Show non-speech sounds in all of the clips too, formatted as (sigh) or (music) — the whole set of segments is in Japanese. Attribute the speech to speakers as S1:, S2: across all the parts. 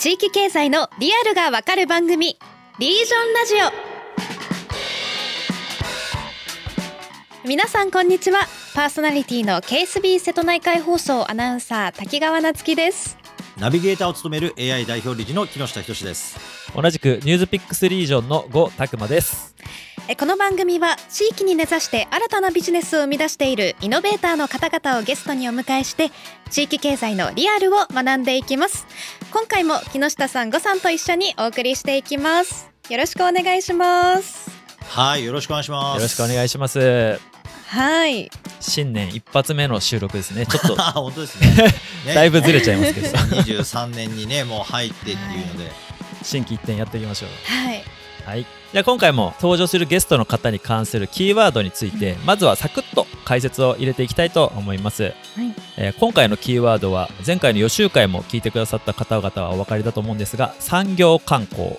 S1: 地域経済のリアルがわかる番組リージョンラジオ。皆さんこんにちは。パーソナリティの KSB 瀬戸内海放送アナウンサー滝川夏樹です。
S2: ナビゲーターを務める AI 代表理事の木下仁です。
S3: 同じくニュースピックスリージョンの呉拓磨です。
S1: この番組は地域に根ざして新たなビジネスを生み出しているイノベーターの方々をゲストにお迎えして地域経済のリアルを学んでいきます今回も木下さん呉さんと一緒にお送りしていきます。よろしくお願いします。
S2: はいよろしくお願いします。
S3: よろしくお願いします。
S1: はい。
S3: 新年一発目の収録ですね。ちょっと。(laughs)
S2: 本当ですね。(laughs)
S3: ねだいぶずれちゃいますけど。
S2: 23年にねもう入ってっていうので、はい、
S3: 新規一点やっていきましょう。
S1: はい。
S3: はい。じゃあ今回も登場するゲストの方に関するキーワードについて、まずはサクッと解説を入れていきたいと思います、はいえー、今回のキーワードは前回の予習会も聞いてくださった方々はお分かりだと思うんですが産業観光、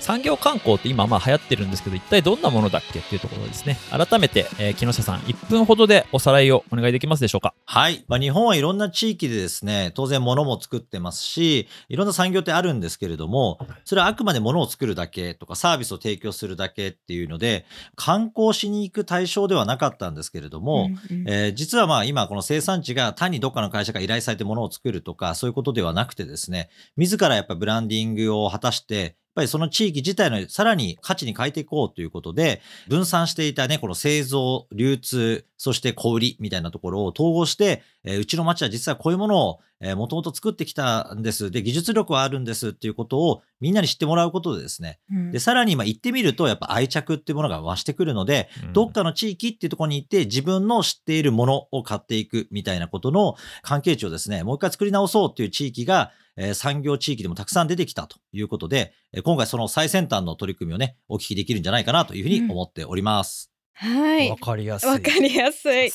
S3: 産業観光って今まあ流行ってるんですけど一体どんなものだっけっていうところですね。改めて、えー、木下さん1分ほどでおさらいをお願いできますでしょうか？
S2: はい、まあ、日本はいろんな地域でですね当然物も作ってますしいろんな産業ってあるんですけれどもそれはあくまで物を作るだけとかサービスを提供するだけっていうので観光しに行く対象ではなかったんですけれども、うんうん、えー、実はまあ今この生産地が単にどっかの会社が依頼されて物を作るとかそういうことではなくてですね自らやっぱブランディングを果たしてっぱりその地域自体のさらに価値に変えていこうということで、分散していたね、この製造、流通、そして小売りみたいなところを統合して、えー、うちの町は実はこういうものをもともと作ってきたんです。で、技術力はあるんですっていうことをみんなに知ってもらうことでですね。うん、で、さらに今行ってみるとやっぱ愛着っていうものが増してくるので、うん、どっかの地域っていうところに行って自分の知っているものを買っていくみたいなことの関係値をですね、もう一回作り直そうっていう地域がえ産業地域でもたくさん出てきたということで、え今回その最先端の取り組みをね、お聞きできるんじゃないかなというふうに思っております。
S1: うん、はい。
S3: わかりやすい。
S1: わかりやすい。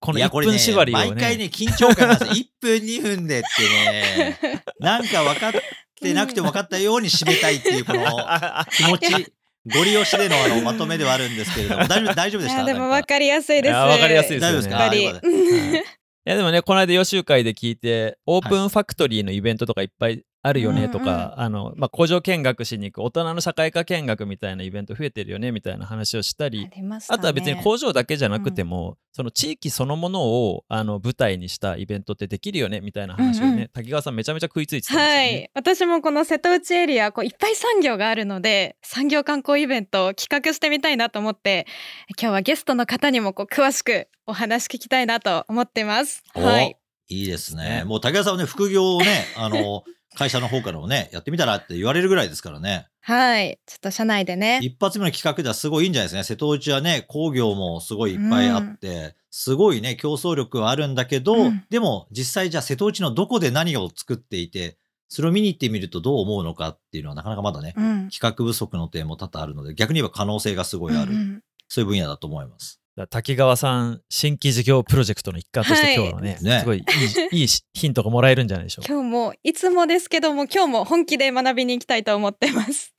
S3: この1分縛り
S2: を、ね、毎回ね、緊張感が1分2分でってね、(laughs) なんか分かってなくて分かったように締めたいっていうこの気持ち。(laughs) ご利用しでのあのまとめではあるんですけれども、大丈夫 (laughs) 大丈夫でした？
S1: でも分かりやすいです。
S3: 分かりやすい
S2: です、ね。大丈夫
S3: ですか？いやでもね、この間予習会で聞いて、オープンファクトリーのイベントとかいっぱいあるよねとか、うんうん、あの、まあ、工場見学しに行く大人の社会科見学みたいなイベント増えてるよねみたいな話をしたりあ、ね,、とは別に工場だけじゃなくても、うん、その地域そのものをあの舞台にしたイベントってできるよねみたいな話をね、うんうん、滝川さんめちゃめちゃ食いついてたんですよ、ね、はい
S1: 私もこの瀬戸内エリアこういっぱい産業があるので産業観光イベントを企画してみたいなと思って今日はゲストの方にもこう詳しくお話聞きたいなと思ってます。はい。
S2: いいですね。もう竹川さんはね、副業をね、あの、(laughs) 会社の方からもね、やってみたらって言われるぐらいですからね。
S1: はい。ちょっと社内でね。
S2: 一発目の企画ではすごいいいんじゃないですかね。瀬戸内はね、工業もすごいいっぱいあって、うん、すごいね、競争力はあるんだけど、うん、でも実際じゃあ瀬戸内のどこで何を作っていて、それを見に行ってみるとどう思うのかっていうのはなかなかまだね、うん、企画不足の点も多々あるので、逆に言えば可能性がすごいある。うんうん、そういう分野だと思います。
S3: 滝川さん新規事業プロジェクトの一環として今日のね、はい、すごいいいいい (laughs) ヒントがもらえるんじゃないでしょうか。
S1: 今日もいつもですけども今日も本気で学びに行きたいと思ってます。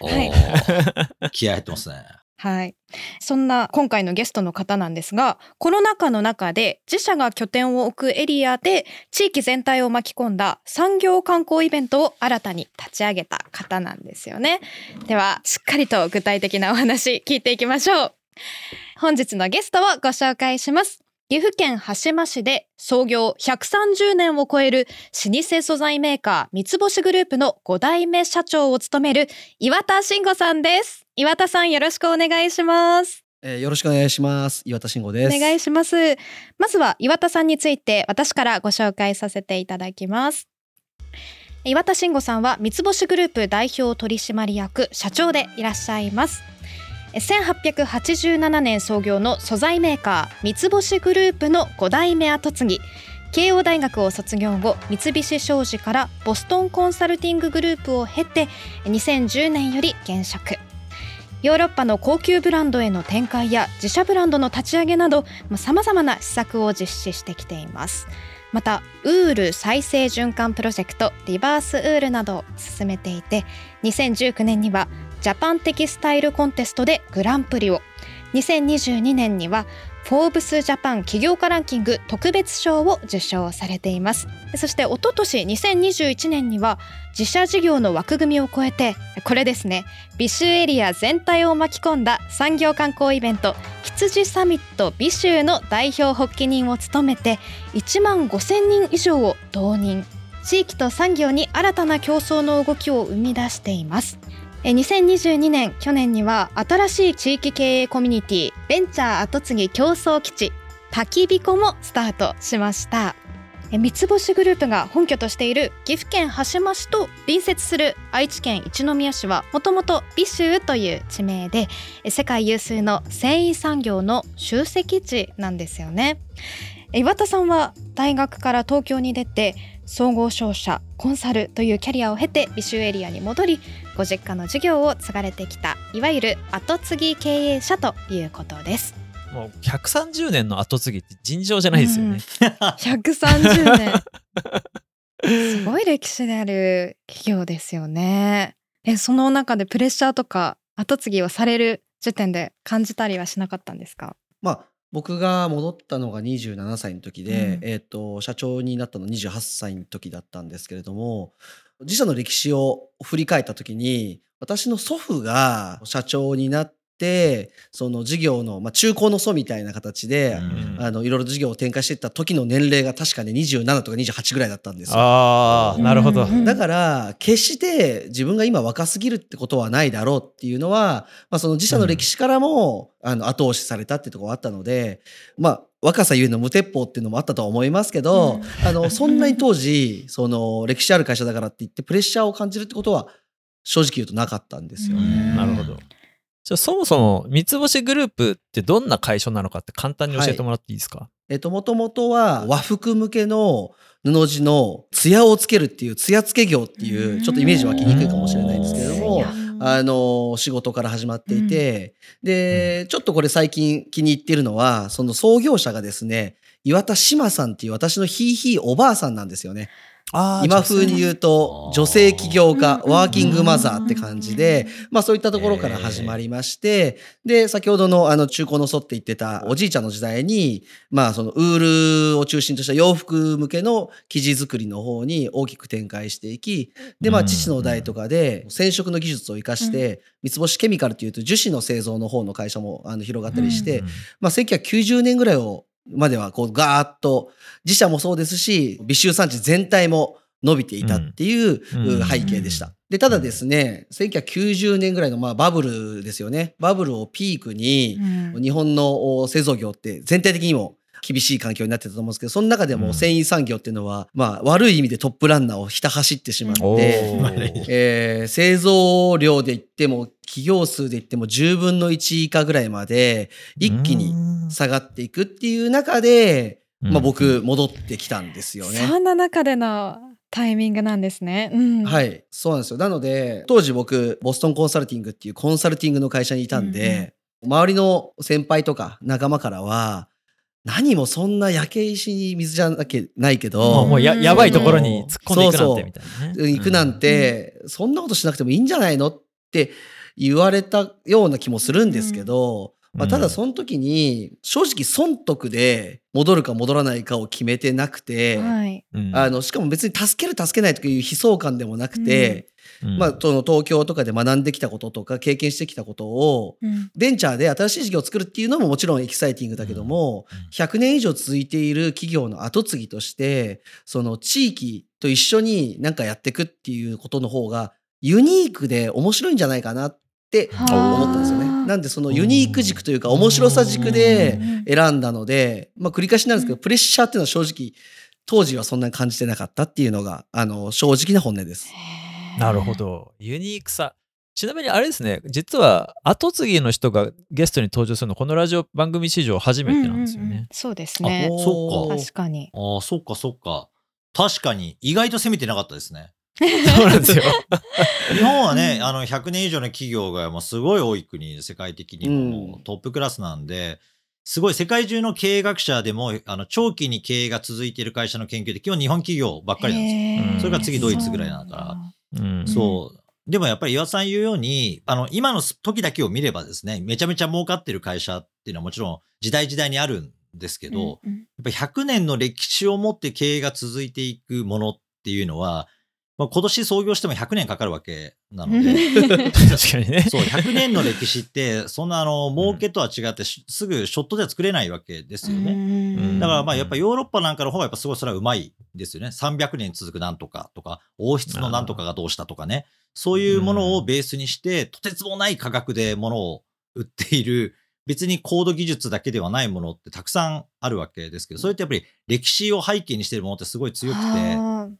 S2: はい。(laughs) 気合入ってますね。
S1: はい。そんな今回のゲストの方なんですが、コロナ禍の中で自社が拠点を置くエリアで地域全体を巻き込んだ産業観光イベントを新たに立ち上げた方なんですよね。では、しっかりと具体的なお話聞いていきましょう。本日のゲストをご紹介します。岐阜県羽島市で創業130年を超える老舗素材メーカー三つ星グループの5代目社長を務める岩田慎吾さんです。岩田さんよろしくお願いします。
S4: えー、よろしくお願いします。岩田慎吾です。
S1: お願いします。まずは岩田さんについて私からご紹介させていただきます。岩田慎吾さんは三つ星グループ代表取締役社長でいらっしゃいます。1887年創業の素材メーカー三つ星グループの5代目跡継ぎ。慶応大学を卒業後三菱商事からボストンコンサルティンググループを経て2010年より現職。ヨーロッパの高級ブランドへの展開や自社ブランドの立ち上げなどさまざまな施策を実施してきています。またウール再生循環プロジェクトリバースウールなどを進めていて2019年にはジャパンテキスタイルコンテストでグランプリを。2022年にはフォーブスジャパン起業家ランキング特別賞を受賞されています。そして一昨年2021年には自社事業の枠組みを超えてこれですね美州エリア全体を巻き込んだ産業観光イベント羊サミット美州の代表発起人を務めて1万5000人以上を動員地域と産業に新たな競争の動きを生み出しています。2022年去年には新しい地域経営コミュニティベンチャー跡継ぎ競争基地焚き火湖もスタートしました。三つ星グループが本拠としている岐阜県羽島市と隣接する愛知県一宮市はもともと美州という地名で世界有数の繊維産業の集積地なんですよね。岩田さんは大学から東京に出て総合商社コンサルというキャリアを経て美州エリアに戻りご実家の事業を継がれてきたいわゆる後継ぎ経営者ということです。
S3: もう130年の後継ぎって尋常じゃないですよね、うん、
S1: 130年。すごい歴史である企業ですよね。えその中でプレッシャーとか後継ぎをされる時点で感じたりはしなかったんですか？
S4: まあ僕が戻ったのが27歳の時で、うん、えっ、と、社長になったの28歳の時だったんですけれども、自社の歴史を振り返った時に、私の祖父が社長になって、その事業の、まあ、中高の祖みたいな形で、うん、あの、いろいろ事業を展開していった時の年齢が確かね、27とか28ぐらいだったんですよ。
S3: ああ、なるほど。
S4: だから、決して自分が今若すぎるってことはないだろうっていうのは、まあ、その自社の歴史からも、うん、あの、後押しされたっていうところがあったので、まあ、若さゆえの無鉄砲っていうのもあったとは思いますけど、うん、あの、そんなに当時、その、歴史ある会社だからって言ってプレッシャーを感じるってことは、正直言うとなかったんですよね。
S3: なるほど。じゃあそもそも三つ星グループってどんな会社なのかって簡単に教えてもらっていいですか、はい、
S4: えっと、もともとは和服向けの布地の艶をつけるっていう艶付け業っていうちょっとイメージ湧きにくいかもしれないんですけれども、あの、仕事から始まっていて、で、ちょっとこれ最近気に入ってるのは、その創業者がですね、岩田志麻さんっていう私のひいひいおばあさんなんですよね。今風に言うと、女性起業家、ワーキングマザーって感じで、まあそういったところから始まりまして、で、先ほどのあの中古の祖って言ってたおじいちゃんの時代に、まあそのウールを中心とした洋服向けの生地作りの方に大きく展開していき、で、まあ父の代とかで染色の技術を生かして、三つ星ケミカルっていうと樹脂の製造の方の会社もあの広がったりして、まあ1990年ぐらいをまではこうガーッと自社もそうですし美州産地全体も伸びていたっていう背景でした。で、ただですね、1990年ぐらいのまあバブルですよね。バブルをピークに、日本の製造業って全体的にも厳しい環境になってたと思うんですけど、その中でも繊維産業っていうのは、まあ悪い意味でトップランナーをひた走ってしまって、えー、製造量で言っても、企業数で言っても10分の1以下ぐらいまで一気に下がっていくっていう中で、まあ僕戻ってきたんですよね。
S1: そんな中でのタイミングなんですね。
S4: うん、はい、そうなんですよ。なので、当時僕、ボストンコンサルティングっていうコンサルティングの会社にいたんで、うんうん、周りの先輩とか仲間からは、何もそんな焼け石に水じゃなきゃないけど、
S3: もうややばいところに突っ込んでいくなんてみたいな、ね、そうそう。
S4: 行くなんて、そんなことしなくてもいいんじゃないのって言われたような気もするんですけど、まあ、ただその時に正直損得で戻るか戻らないかを決めてなくて、はい、あのしかも別に助ける助けないという悲壮感でもなくて、うん、まあ、その東京とかで学んできたこととか経験してきたことを、うん、ベンチャーで新しい事業を作るっていうのももちろんエキサイティングだけども、うん、100年以上続いている企業の後継ぎとしてその地域と一緒に何かやっていくっていうことの方がユニークで面白いんじゃないかなって思ったんですよね。なんでそのユニーク軸というか面白さ軸で選んだので、まあ繰り返しになるんですけど、プレッシャーっていうのは正直当時はそんなに感じてなかったっていうのが、あの、正直な本音です。
S3: なるほど。ユニークさ。ちなみにあれですね、実は後継ぎの人がゲストに登場するのこのラジオ番組史上初めてなんですよね。うんうんうん、
S1: そうですね。
S2: そ
S1: っか。確かに。
S2: ああ、そっかそっか。確かに。意外と攻めてなかったですね。
S3: そうなんですよ。(laughs)
S2: 日本はね、あの、100年以上の企業がもうすごい多い国、世界的にもトップクラスなんで、すごい世界中の経営学者でも、あの、長期に経営が続いている会社の研究で、基本日本企業ばっかりなんですよ。それが次ドイツぐらいだから。うん、そう。でもやっぱり岩田さん言うように、あの、今の時だけを見ればですね、めちゃめちゃ儲かってる会社っていうのはもちろん時代時代にあるんですけど、うんうん、やっぱり100年の歴史を持って経営が続いていくものっていうのは、まあ、今年創業しても100年かかるわけなので。(laughs)
S3: 確かにね。
S2: そう、100年の歴史って、そんなあの、儲けとは違って、すぐショットでは作れないわけですよね。だからまあやっぱヨーロッパなんかの方がやっぱすごいそれはうまいですよね。300年続くなんとかとか、王室のなんとかがどうしたとかね。そういうものをベースにして、とてつもない価格でものを売っている別にコード技術だけではないものってたくさんあるわけですけど、それってやっぱり歴史を背景にしてるものってすごい強くて、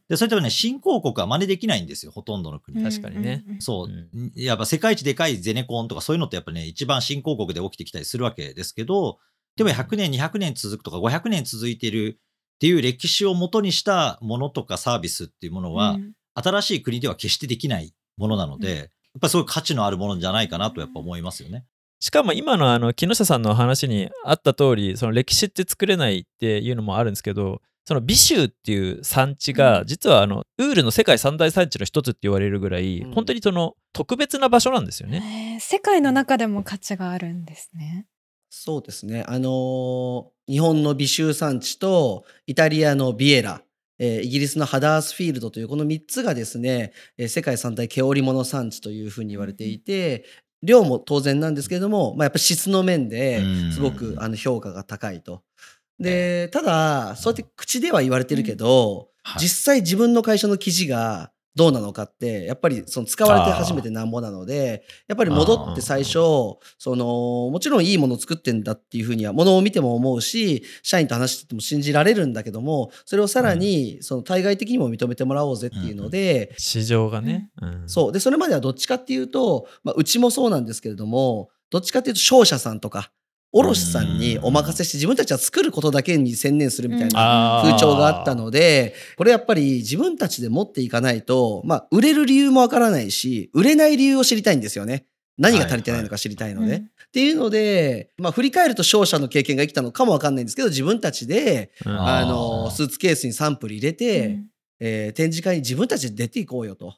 S2: で、それってね、新興国は真似できないんですよ、ほとんどの国。
S3: 確かにね。
S2: そう。やっぱ世界一でかいゼネコンとかそういうのってやっぱね、一番新興国で起きてきたりするわけですけど、でも100年、200年続くとか500年続いてるっていう歴史を元にしたものとかサービスっていうものは、新しい国では決してできないものなので、やっぱりすごい価値のあるものじゃないかなとやっぱ思いますよね。
S3: しかも今のあの木下さんの話にあった通りその歴史って作れないっていうのもあるんですけどその美州っていう産地が実はあのウールの世界三大産地の一つって言われるぐらい、本当にその特別な場所なんですよね。
S1: 世界の中でも価値があるんですね。
S4: そうですね。あのー、日本の美州産地とイタリアのビエラ、えー、イギリスのハダースフィールドというこの3つがですね、えー、世界三大毛織物産地というふうに言われていて、量も当然なんですけれども、まあ、やっぱ質の面ですごくあの評価が高いと。で、ただ、そうやって口では言われてるけど、実際自分の会社の記事がどうなのかって、やっぱりその使われて初めてなんぼなので、やっぱり戻って最初、その、もちろんいいものを作ってんだっていうふうには、ものを見ても思うし、社員と話してても信じられるんだけども、それをさらに、その対外的にも認めてもらおうぜっていうので、
S3: 市場がね、
S4: そう。で、それまではどっちかっていうと、まあ、うちもそうなんですけれども、どっちかっていうと商社さんとか、卸さんにお任せして自分たちは作ることだけに専念するみたいな風潮があったので、これやっぱり自分たちで持っていかないと、まあ、売れる理由もわからないし、売れない理由を知りたいんですよね。何が足りてないのか知りたいので。っていうので、まあ、振り返ると商社の経験が生きたのかもわかんないんですけど、自分たちで、あの、スーツケースにサンプル入れて、えー、展示会に自分たちで出ていこうよと。っ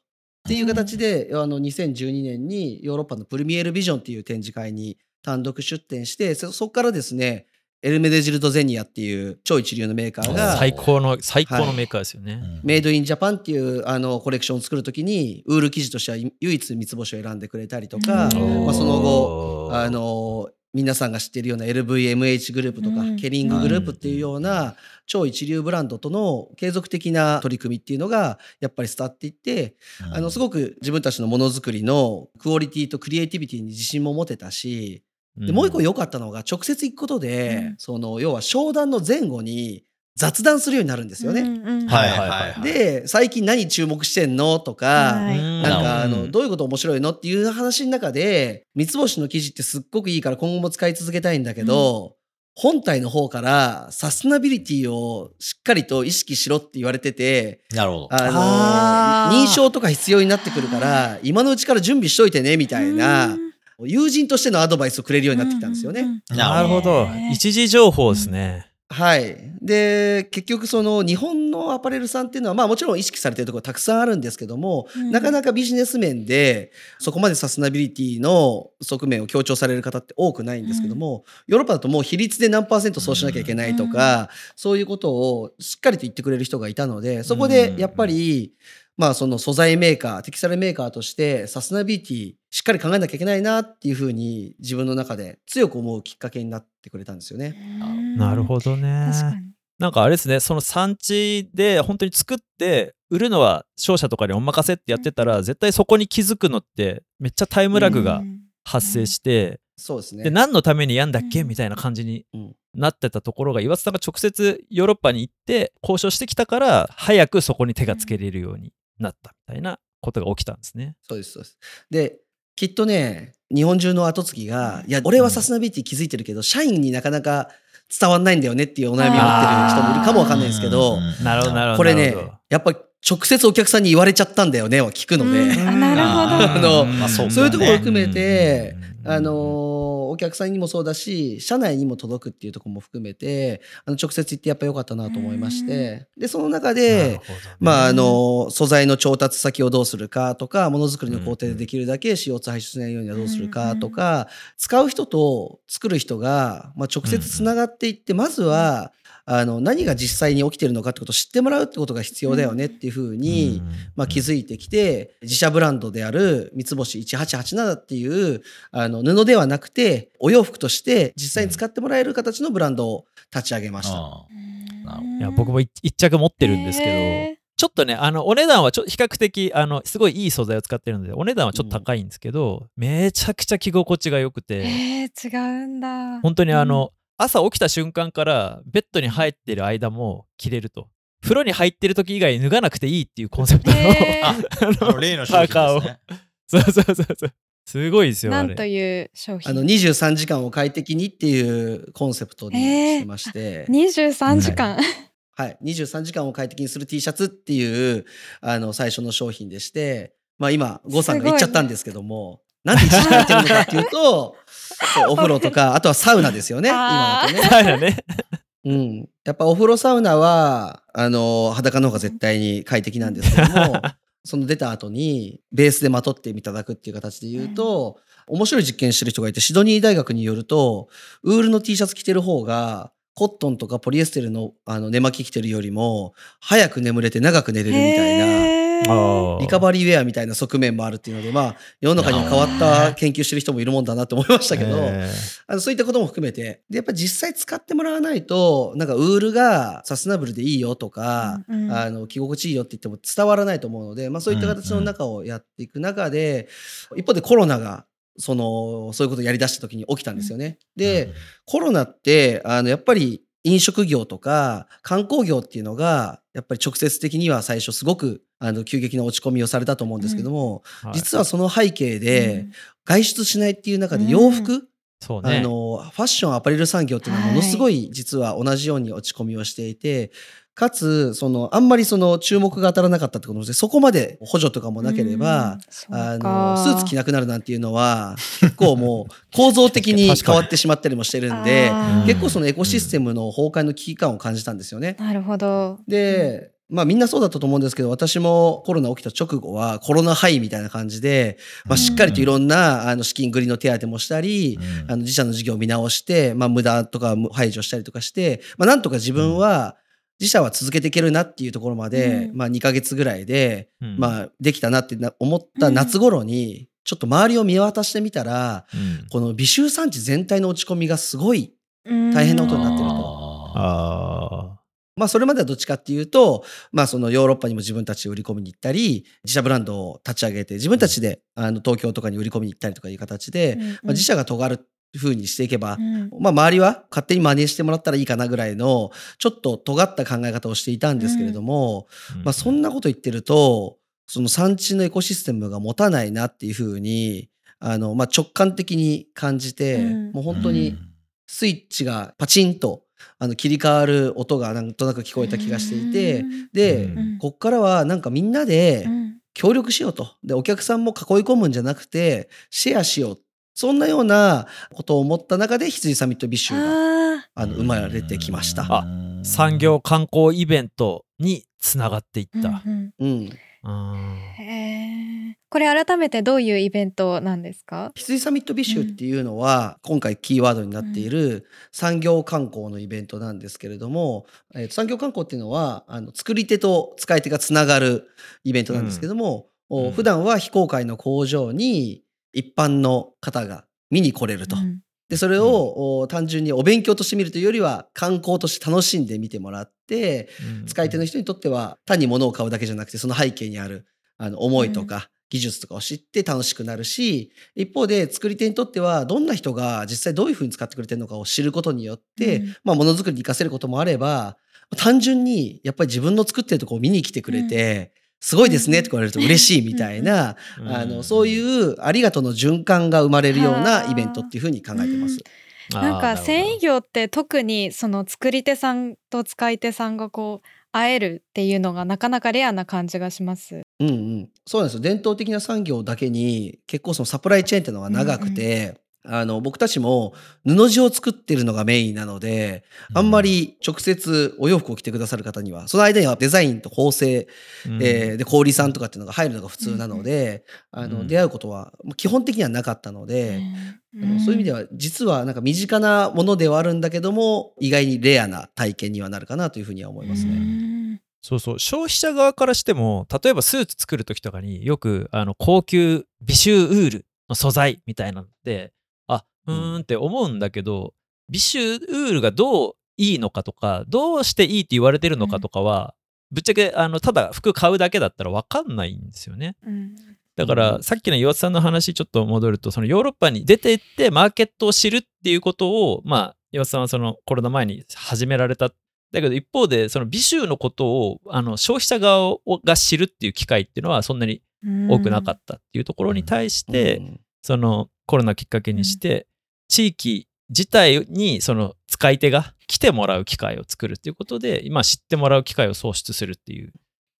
S4: ていう形で、あの、2012年にヨーロッパのプルミエルビジョンっていう展示会に単独出展してそこからですねエルメデジルドゼニアっていう超一流のメーカーが
S3: 最高の最高のメーカーですよね、はい、
S4: メイドインジャパンっていうあのコレクションを作るときにウール生地としては唯一三つ星を選んでくれたりとか、まあ、その後あの皆さんが知っているような LVMH グループとか、ケリンググループっていうような超一流ブランドとの継続的な取り組みっていうのがやっぱり伝わっていって、あのすごく自分たちのものづくりのクオリティとクリエイティビティに自信も持てたしでもう一個良かったのが直接行くことで、うん、その要は商談の前後に雑談するようになるんですよね。
S2: はいはいはい。
S4: で、最近何注目してんのとか、はい、なんか、あの、どういうこと面白いのっていう話の中で、三つ星の記事ってすっごくいいから今後も使い続けたいんだけど、うん、本体の方からサステナビリティをしっかりと意識しろって言われてて、
S2: なるほど。
S4: あの、認証とか必要になってくるから、今のうちから準備しといてね、みたいな。友人としてのアドバイスをくれるようになってきたんですよね。
S3: なるほど。一時情報ですね。
S4: はい。で、結局その日本のアパレルさんっていうのは、まあもちろん意識されてるところたくさんあるんですけども、うん、なかなかビジネス面でそこまでサスナビリティの側面を強調される方って多くないんですけども、うん、ヨーロッパだともう比率で何パーセントそうしなきゃいけないとか、うん、そういうことをしっかりと言ってくれる人がいたので、そこでやっぱり、まあその素材メーカー、テキサルメーカーとしてサスナビリティしっかり考えなきゃいけないなっていうふうに自分の中で強く思うきっかけになってくれたんですよね。
S3: なるほどね。なんかあれですね、その産地で本当に作って売るのは商社とかにお任せってやってたら、絶対そこに気づくのってめっちゃタイムラグが発生して、
S4: そうですね。
S3: で、何のためにやんだっけみたいな感じになってたところが、岩津さんが直接ヨーロッパに行って交渉してきたから、早くそこに手がつけれるようになったみたいなことが起きたんですね。
S4: そうです、そうです。で、きっとね、日本中の後継ぎが、いや、俺はサスナビリティ気づいてるけど、社員になかなか伝わんないんだよねっていうお悩みを持ってる人もいるかもわかんないですけど、
S3: なるほど、なるほど。
S4: これね、やっぱ直接お客さんに言われちゃったんだよねは聞くので、
S1: なるほど。(laughs)
S4: あの、そういうところを含めて、あのの、お客さんにもそうだし、社内にも届くっていうところも含めて、あの、直接行ってやっぱ良かったなと思いまして、で、その中で、ね、まあ、あの、素材の調達先をどうするかとか、ものづくりの工程でできるだけ CO2 排出しないようにはどうするかとか、使う人と作る人が、まあ、直接つながっていって、まずは、あの何が実際に起きてるのかってことを知ってもらうってことが必要だよねっていうふうに、まあ、気づいてきて自社ブランドである三つ星1887っていうあの布ではなくてお洋服として実際に使ってもらえる形のブランドを立ち上げました。
S3: いや僕も一着持ってるんですけど、ちょっとね、あの、お値段はちょ比較的、あの、すごいいい素材を使ってるので、お値段はちょっと高いんですけど、うん、めちゃくちゃ着心地が良くて。
S1: えー、違うんだ。
S3: 本当にあの、朝起きた瞬間からベッドに入ってる間も着れると。風呂に入ってる時以外脱がなくていいっていうコンセプトの、
S2: えー、(laughs) あの例の商品ですね。(laughs)
S3: そうそうそうそう。すごいですよ。
S1: なんという商品？
S4: あの23時間を快適にっていうコンセプトにしてまして。えー、
S1: 23時間、
S4: はい、はい。23時間を快適にする T シャツっていうあの最初の商品でして、まあ今、郷さんが言っちゃったんですけども、なんで1時間やってるのかっていうと、お風呂とか、(laughs) あとはサウナですよね、今だとね。
S3: サウナね。
S4: うん。やっぱお風呂サウナは、あの、裸の方が絶対に快適なんですけども、(laughs) その出た後にベースでまとっていただくっていう形で言うと、面白い実験してる人がいて、シドニー大学によると、ウールの T シャツ着てる方が、コットンとかポリエステルのあの寝巻き着てるよりも、早く眠れて長く寝れるみたいな、リカバリーウェアみたいな側面もあるっていうので、まあ、世の中には変わった研究してる人もいるもんだなと思いましたけど、あのそういったことも含めて、で、やっぱ実際使ってもらわないと、なんかウールがサステナブルでいいよとか、うんうん、あの、着心地いいよって言っても伝わらないと思うので、まあそういった形の中をやっていく中で、一方でコロナがその、そういうことをやり出した時に起きたんですよね。で、コロナって、あの、やっぱり飲食業とか観光業っていうのが、やっぱり直接的には最初すごくあの急激な落ち込みをされたと思うんですけども、うん。はい、実はその背景で、外出しないっていう中で洋服、うんね、あのファッションアパレル産業っていうのはものすごい。実は同じように落ち込みをしていて、かつ、その、あんまりその注目が当たらなかったってことで、そこまで補助とかもなければ、あの、スーツ着なくなるなんていうのは、結構もう構造的に変わってしまったりもしてるんで、結構そのエコシステムの崩壊の危機感を感じたんですよね。
S1: なるほど。
S4: で、まあみんなそうだったと思うんですけど、私もコロナ起きた直後はコロナハイみたいな感じで、まあしっかりといろんなあの資金繰りの手当もしたり、あの自社の事業を見直して、まあ無駄とか排除したりとかして、まあなんとか自分は、自社は続けていけるなっていうところまで、うん、まあ2ヶ月ぐらいで、うん、まあできたなって思った夏頃に、ちょっと周りを見渡してみたら、うん、この美臭産地全体の落ち込みがすごい大変なことになってると。まあそれまではどっちかっていうと、まあそのヨーロッパにも自分たちで売り込みに行ったり、自社ブランドを立ち上げて自分たちであの東京とかに売り込みに行ったりとかいう形で、まあ、自社が尖るふうにしていけば、うん、まあ周りは勝手に真似してもらったらいいかなぐらいの、ちょっと尖った考え方をしていたんですけれども、うん、まあそんなこと言ってると、その産地のエコシステムが持たないなっていうふうに、あの、まあ直感的に感じて、うん、もう本当にスイッチがパチンとあの切り替わる音がなんとなく聞こえた気がしていて、で、こっからはなんかみんなで協力しようと。で、お客さんも囲い込むんじゃなくて、シェアしようそんなようなことを思った中で羊サミットビッシュがあの生まれてきました。
S3: 産業観光イベントにつながっていった。
S4: うんうん。
S1: これ改めてどういうイベントなんですか？
S4: 羊サミットビッシュっていうのは、今回キーワードになっている産業観光のイベントなんですけれども、えー、産業観光っていうのはあの作り手と使い手がつながるイベントなんですけども、うん、普段は非公開の工場に一般の方が見に来れると。うん、で、それを、うん、単純にお勉強として見るというよりは観光として楽しんで見てもらって、うん、使い手の人にとっては単に物を買うだけじゃなくてその背景にあるあの思いとか、技術とかを知って楽しくなるし、一方で作り手にとってはどんな人が実際どういうふうに使ってくれてるのかを知ることによって、まあものづくりに活かせることもあれば、単純にやっぱり自分の作ってるとこを見に来てくれて、すごいですねって言われると嬉しいみたいな、あの、そういうありがとうの循環が生まれるようなイベントっていうふうに考えてます。
S1: なんか繊維業って特にその作り手さんと使い手さんがこう会えるっていうのがなかなかレアな感じがします。
S4: うんうん。そうなんですよ。伝統的な産業だけに結構そのサプライチェーンっていうのが長くて、あの、僕たちも布地を作ってるのがメインなので、あんまり直接お洋服を着てくださる方には、その間にはデザインと縫製、うん、えー、で、小売さんとかっていうのが入るのが普通なので、うん、あの、出会うことは基本的にはなかったので、うん、そういう意味では、実はなんか身近なものではあるんだけども、意外にレアな体験にはなるかなというふうには思いますね。
S3: そうそう。消費者側からしても例えばスーツ作る時とかによくあの高級美臭ウールの素材みたいなのってうーん。って思うんだけど、ビシュウールがどういいのかとか、どうしていいって言われてるのかとかは、ぶっちゃけあのただ服買うだけだったら分かんないんですよね。だからさっきの岩田さんの話ちょっと戻るとそのヨーロッパに出て行ってマーケットを知るっていうことをまあ岩田さんはそのコロナ前に始められた。だけど一方でその美醜のことをあの消費者側が知るっていう機会っていうのはそんなに多くなかったっていうところに対してそのコロナきっかけにして地域自体にその使い手が来てもらう機会を作るっていうことで今知ってもらう機会を創出するっていう、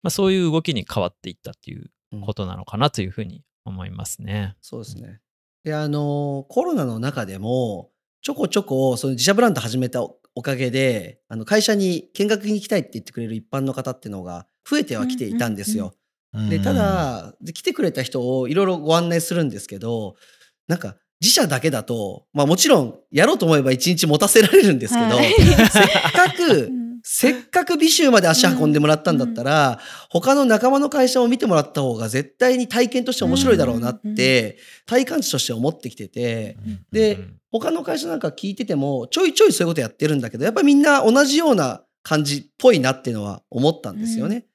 S3: まあ、そういう動きに変わっていったっていうことなのかなというふうに思いますね。
S4: うん、そうですねであのコロナの中でもちょこちょこその自社ブランド始めたおかげであの会社に見学に行きたいって言ってくれる一般の方っていうのが増えてはきていたんですよ。でただで来てくれた人をいろいろご案内するんですけどなんか自社だけだと、まあもちろんやろうと思えば一日持たせられるんですけど、はい、せっかく、(laughs) せっかく美州まで足運んでもらったんだったら、他の仲間の会社を見てもらった方が絶対に体験として面白いだろうなって、体感値として思ってきてて、で、他の会社なんか聞いてても、ちょいちょいそういうことやってるんだけど、やっぱりみんな同じような感じっぽいなっていうのは思ったんですよね。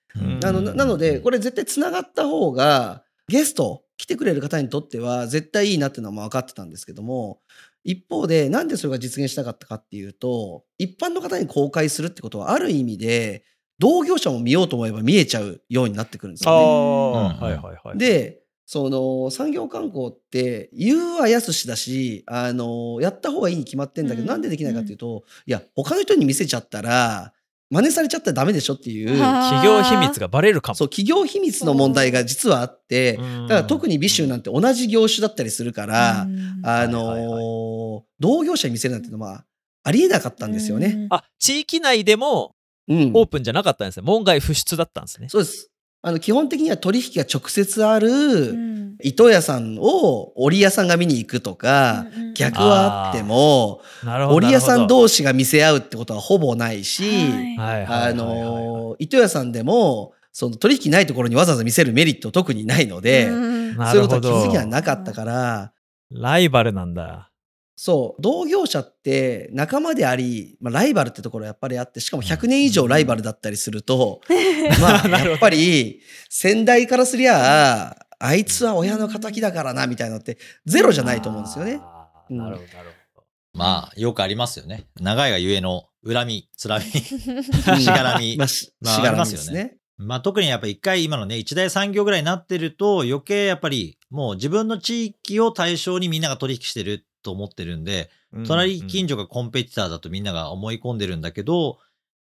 S4: なのなので、これ絶対繋がった方が、ゲスト、来てくれる方にとっては絶対いいなっていうのはもう分かってたんですけども、一方でなんでそれが実現しなかったかっていうと、一般の方に公開するってことはある意味で、同業者も見ようと思えば見えちゃうようになってくるんですよね。はいはいはい。で、その産業観光って言うは安しだし、あの、やった方がいいに決まってんだけど、うん、なんでできないかっていうと、いや、他の人に見せちゃったら、真似されちゃったらダメでしょっていう。
S3: 企業秘密がバレるかも。
S4: そう、企業秘密の問題が実はあって、だから特に美州なんて同じ業種だったりするから、あの同業者に見せるなんていうのはありえなかったんですよね。
S3: あ、地域内でもオープンじゃなかったんですね。門外不出だったんですね。
S4: そうです。あの、基本的には取引が直接ある、糸屋さんを織屋さんが見に行くとか、逆はあっても、織屋さん同士が見せ合うってことはほぼないし、あの、糸屋さんでも、その取引ないところにわざわざ見せるメリット特にないので、そういうことは気づきはなかったから。
S3: ライバルなんだ。
S4: そう、同業者って仲間であり、まあ、ライバルってところやっぱりあって、しかも100年以上ライバルだったりすると、まあ、(laughs) やっぱり、先代からすりゃ、あいつは親の敵だからな、みたいなのって、ゼロじゃないと思うんですよね。なるほど、なる
S2: ほど。まあ、よくありますよね。長いがゆえの恨み、つらみ、しがらみ。まあ、しがらみですね。まあ特にやっぱ一回今のね、一大産業ぐらいになってると余計やっぱりもう自分の地域を対象にみんなが取引してると思ってるんで、隣近所がコンペティターだとみんなが思い込んでるんだけど、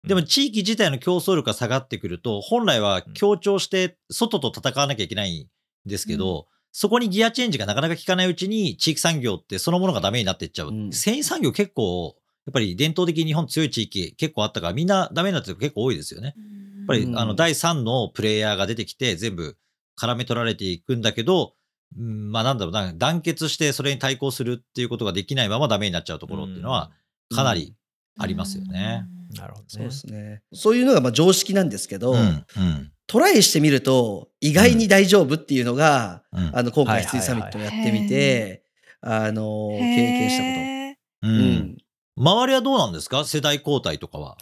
S2: でも地域自体の競争力が下がってくると、本来は協調して外と戦わなきゃいけないんですけど、そこにギアチェンジがなかなか効かないうちに地域産業ってそのものがダメになっていっちゃう。繊維産業結構、やっぱり伝統的に日本強い地域結構あったからみんなダメになってる結構多いですよね。やっぱりあの第3のプレイヤーが出てきて全部絡め取られていくんだけど、うん、まあなんだろうな、団結してそれに対抗するっていうことができないままダメになっちゃうところっていうのは、かなりありますよね。
S3: なるほど、ね、
S4: そうですね。そういうのがまあ常識なんですけど、うんうん、トライしてみると意外に大丈夫っていうのが、うん、あの今回羊サミットをやってみて、あの、経験したこ
S2: と。うん。周りはどうなんですか？世代交代とかは。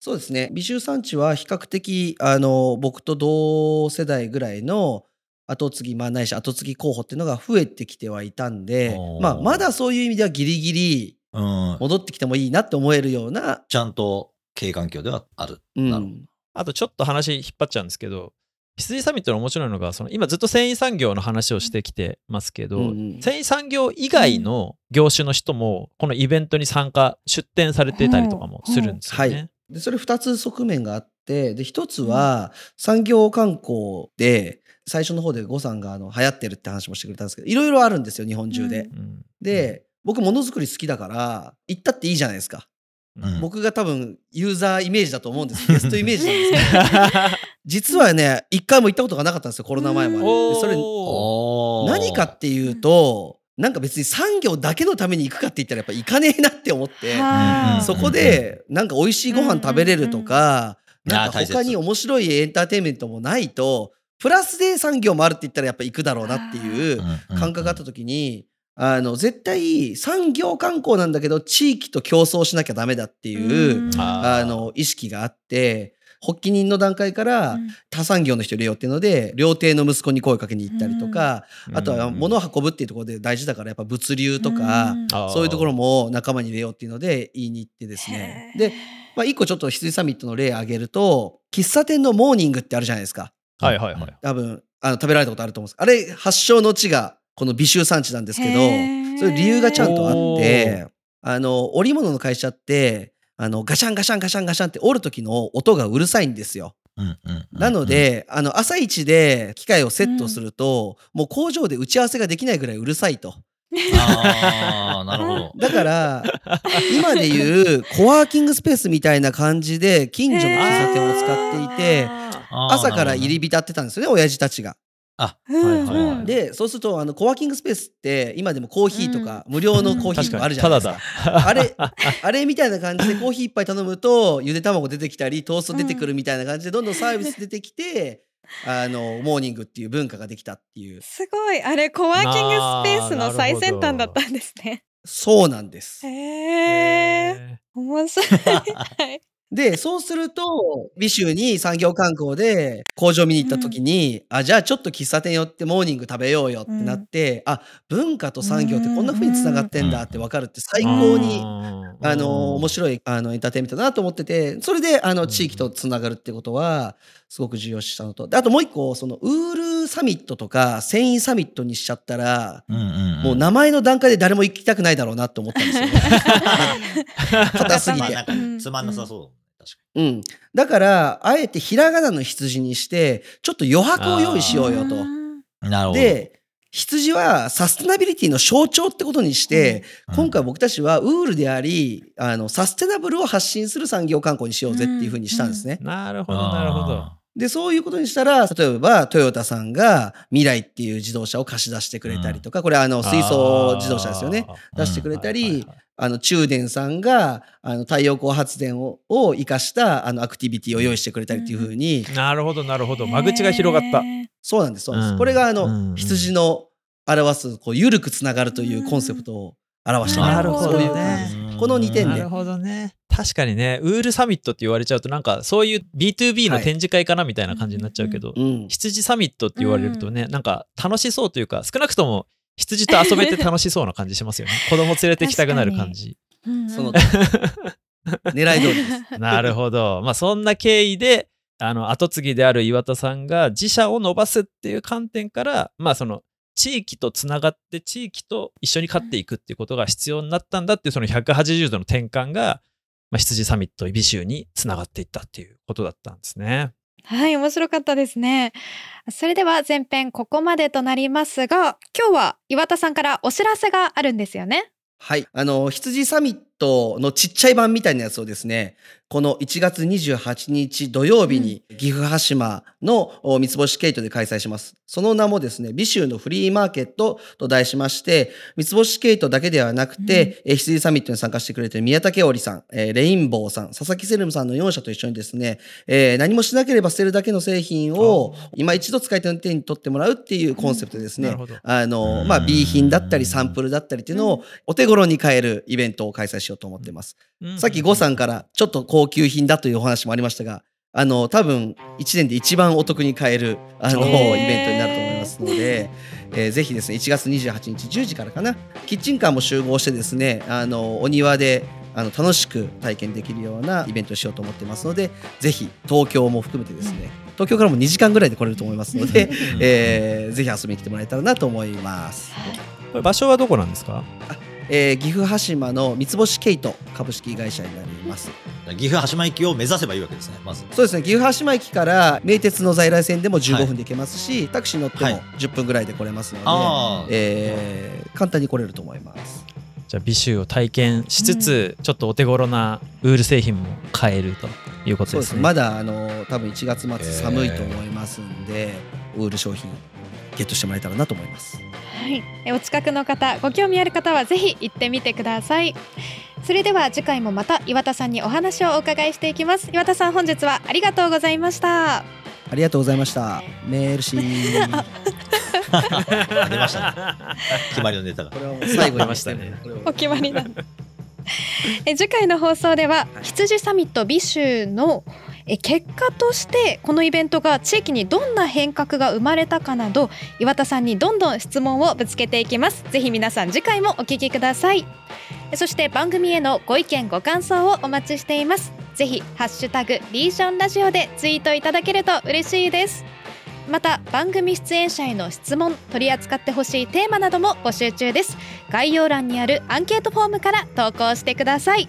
S4: そうですね。美州産地は比較的、あの、僕と同世代ぐらいの後継ぎ、まあないし後継ぎ候補っていうのが増えてきてはいたんで、まあまだそういう意味ではギリギリ戻ってきてもいいなって思えるような。
S2: ちゃんと経営環境ではある。
S4: うん、
S3: あとちょっと話引っ張っちゃうんですけど、羊サミットの面白いのが、その今ずっと繊維産業の話をしてきてますけど、うんうん、繊維産業以外の業種の人も、このイベントに参加、出展されてたりとかもするんですよね。はい、
S4: でそれ2つ側面があって、で、1つは産業観光で、最初の方で呉さんがあの流行ってるって話もしてくれたんですけどいろいろあるんですよ日本中で。
S3: うん、
S4: で僕ものづくり好きだから行ったっていいじゃないですか。うん、僕が多分ユーザーイメージだと思うんです (laughs) ゲストイメージなんですけど (laughs) 実はね一回も行ったことがなかったんですよコロナ前まで。でそれ何かっていうとなんか別に産業だけのために行くかって言ったらやっぱ行かねえなって思ってそこでなんか美味しいご飯食べれるとかなんか他に面白いエンターテインメントもないとプラスで産業もあるって言ったらやっぱ行くだろうなっていう感覚があった時にあの絶対産業観光なんだけど地域と競争しなきゃダメだっていうあの意識があって発起人の段階から他産業の人入れようっていうので、料亭の息子に声かけに行ったりとか、あとは物を運ぶっていうところで大事だからやっぱ物流とか、そういうところも仲間に入れようっていうので言いに行ってですね。で、まあ一個ちょっと羊サミットの例挙げると、喫茶店のモーニングってあるじゃないですか。
S3: はいはいはい。
S4: 多分、あの食べられたことあると思うんです。あれ発祥の地がこの美州産地なんですけど、そういう理由がちゃんとあって、あの、織物の会社って、あの、ガシャンガシャンガシャンガシャンって折る時の音がうるさいんですよ。なので、あの、朝一で機械をセットすると、うん、もう工場で打ち合わせができないぐらいうるさいと。
S2: ああ、なるほど。(laughs)
S4: だから、今でいうコワーキングスペースみたいな感じで、近所の喫茶店を使っていて、朝から入り浸ってたんですよね、親父たちが。
S2: あ、はい
S4: はい、でそうするとあのコワーキングスペースって今でもコーヒーとか、無料のコーヒーとかあるじゃないですか。かあれあれみたいな感じでコーヒー一杯頼むとゆで卵出てきたりトースト出てくるみたいな感じでどんどんサービス出てきて。(laughs) あのモーニングっていう文化ができたっていう。
S1: すごい。あれコワーキングスペースの最先端だったんですね。
S4: そうなんです。
S1: へえ面白い、はい。(laughs)
S4: で、そうすると、美州に産業観光で工場見に行った時に、うん、あ、じゃあちょっと喫茶店寄ってモーニング食べようよってなって、うん、あ、文化と産業ってこんな風に繋がってんだって分かるって最高に、あの、面白いあのエンターテインメントだなと思ってて、それであの地域と繋がるってことは、すごく重要視したのと、あともう一個、そのウールサミットとか繊維サミットにしちゃったら、うんうんうん、もう名前の段階で誰も行きたくないだろうなって思ったんですよね。(laughs) 硬すぎて。
S2: つまんなさそう。
S4: うん。だから、あえてひらがなの羊にして、ちょっと余白を用意しようよと。
S2: なるほど。
S4: で、羊はサステナビリティの象徴ってことにして、うん、今回僕たちはウールであり、あの、サステナブルを発信する産業観光にしようぜっていうふうにしたんですね。
S3: うんうん、なるほど、なるほど。
S4: で、そういうことにしたら、例えば、トヨタさんが未来っていう自動車を貸し出してくれたりとか、これあの、水素自動車ですよね。出してくれたり、あの、中電さんが、あの、太陽光発電を、を生かした、あの、アクティビティを用意してくれたりっていうふうに、
S3: なるほど、なるほど。間口が広がった。
S4: そうなんです、そうです。これが、あの、羊の表す、こう、ゆるくつながるというコンセプトを表して
S3: なるほどね。
S4: この2点で。
S3: なるほどね。確かにね、ウールサミットって言われちゃうと、なんかそういう B2B の展示会かなみたいな感じになっちゃうけど、はい、羊サミットって言われるとね、なんか楽しそうというか、少なくとも羊と遊べて楽しそうな感じしますよね。(laughs) 子供連れてきたくなる感じ。
S4: その狙い通りです。(laughs)
S3: なるほど。まあそんな経緯で、あの、後継ぎである岩田さんが自社を伸ばすっていう観点から、まあその地域とつながって地域と一緒に勝っていくっていうことが必要になったんだっていうその180度の転換が、まあ、羊サミットイビシューにつながっていったっていうことだったんですね。
S1: はい、面白かったですね。それでは前編ここまでとなりますが、今日は岩田さんからお知らせがあるんですよね。
S4: はい。あの、羊サミットのちっちゃい版みたいなやつをですね、この1月28日土曜日に岐阜羽島の三つ星ケイトで開催します。その名もですね、美州のフリーマーケットと題しまして、三つ星ケイトだけではなくて、うん、羊サミットに参加してくれている宮武織さん、レインボーさん、佐々木セルムさんの4社と一緒にですね、えー、何もしなければ捨てるだけの製品を今一度使い手の手に取ってもらうっていうコンセプトですね。うん、あの、まあ、B 品だったりサンプルだったりっていうのをお手頃に買えるイベントを開催しようと思ってます。さっき呉さんからちょっと高級品だというお話もありましたが、あの、多分1年で一番お得に買える、あの、イベントになると思いますので、えー、ぜひですね、1月28日10時からかな、キッチンカーも集合してですね、あの、お庭で、あの楽しく体験できるようなイベントをしようと思ってますので、ぜひ東京も含めてですね、東京からも2時間ぐらいで来れると思いますので、えー、ぜひ遊びに来てもらえたらなと思います。
S3: 場所はどこなんですか？
S4: えー岐阜羽島の三つ星ケイト株式会社になります。
S2: 岐阜羽島駅を目指せばいいわけですねまず。
S4: そうですね。岐阜羽島駅から名鉄の在来線でも15分で行けますし、タクシー乗っても
S2: はい。
S4: 10分ぐらいで来れますので、
S2: ああ、
S4: えー簡単に来れると思います。
S3: じゃあ美酒を体験しつつ、ちょっとお手頃なウール製品も買えるということ
S4: そうです
S3: ね。
S4: ねまだあの多分1月末寒いと思いますんで、ウール商品ゲットしてもらえたらなと思います
S1: はい、えお近くの方ご興味ある方はぜひ行ってみてください。それでは次回もまた岩田さんにお話をお伺いしていきます。岩田さん本日はありがとうございました。
S4: ありがとうございました。メルシー
S2: 出ましたね。決まりのネタが。
S4: これはもう最後に
S3: 出ましたね。
S1: お決まりだ。え次回の放送では羊サミット美酒のえ結果としてこのイベントが地域にどんな変革が生まれたかなど岩田さんにどんどん質問をぶつけていきます。ぜひ皆さん次回もお聞きください。えそして番組へのご意見ご感想をお待ちしています。ぜひハッシュタグリージョンラジオでツイートいただけると嬉しいです。また番組出演者への質問取り扱ってほしいテーマなども募集中です。概要欄にあるアンケートフォームから投稿してください。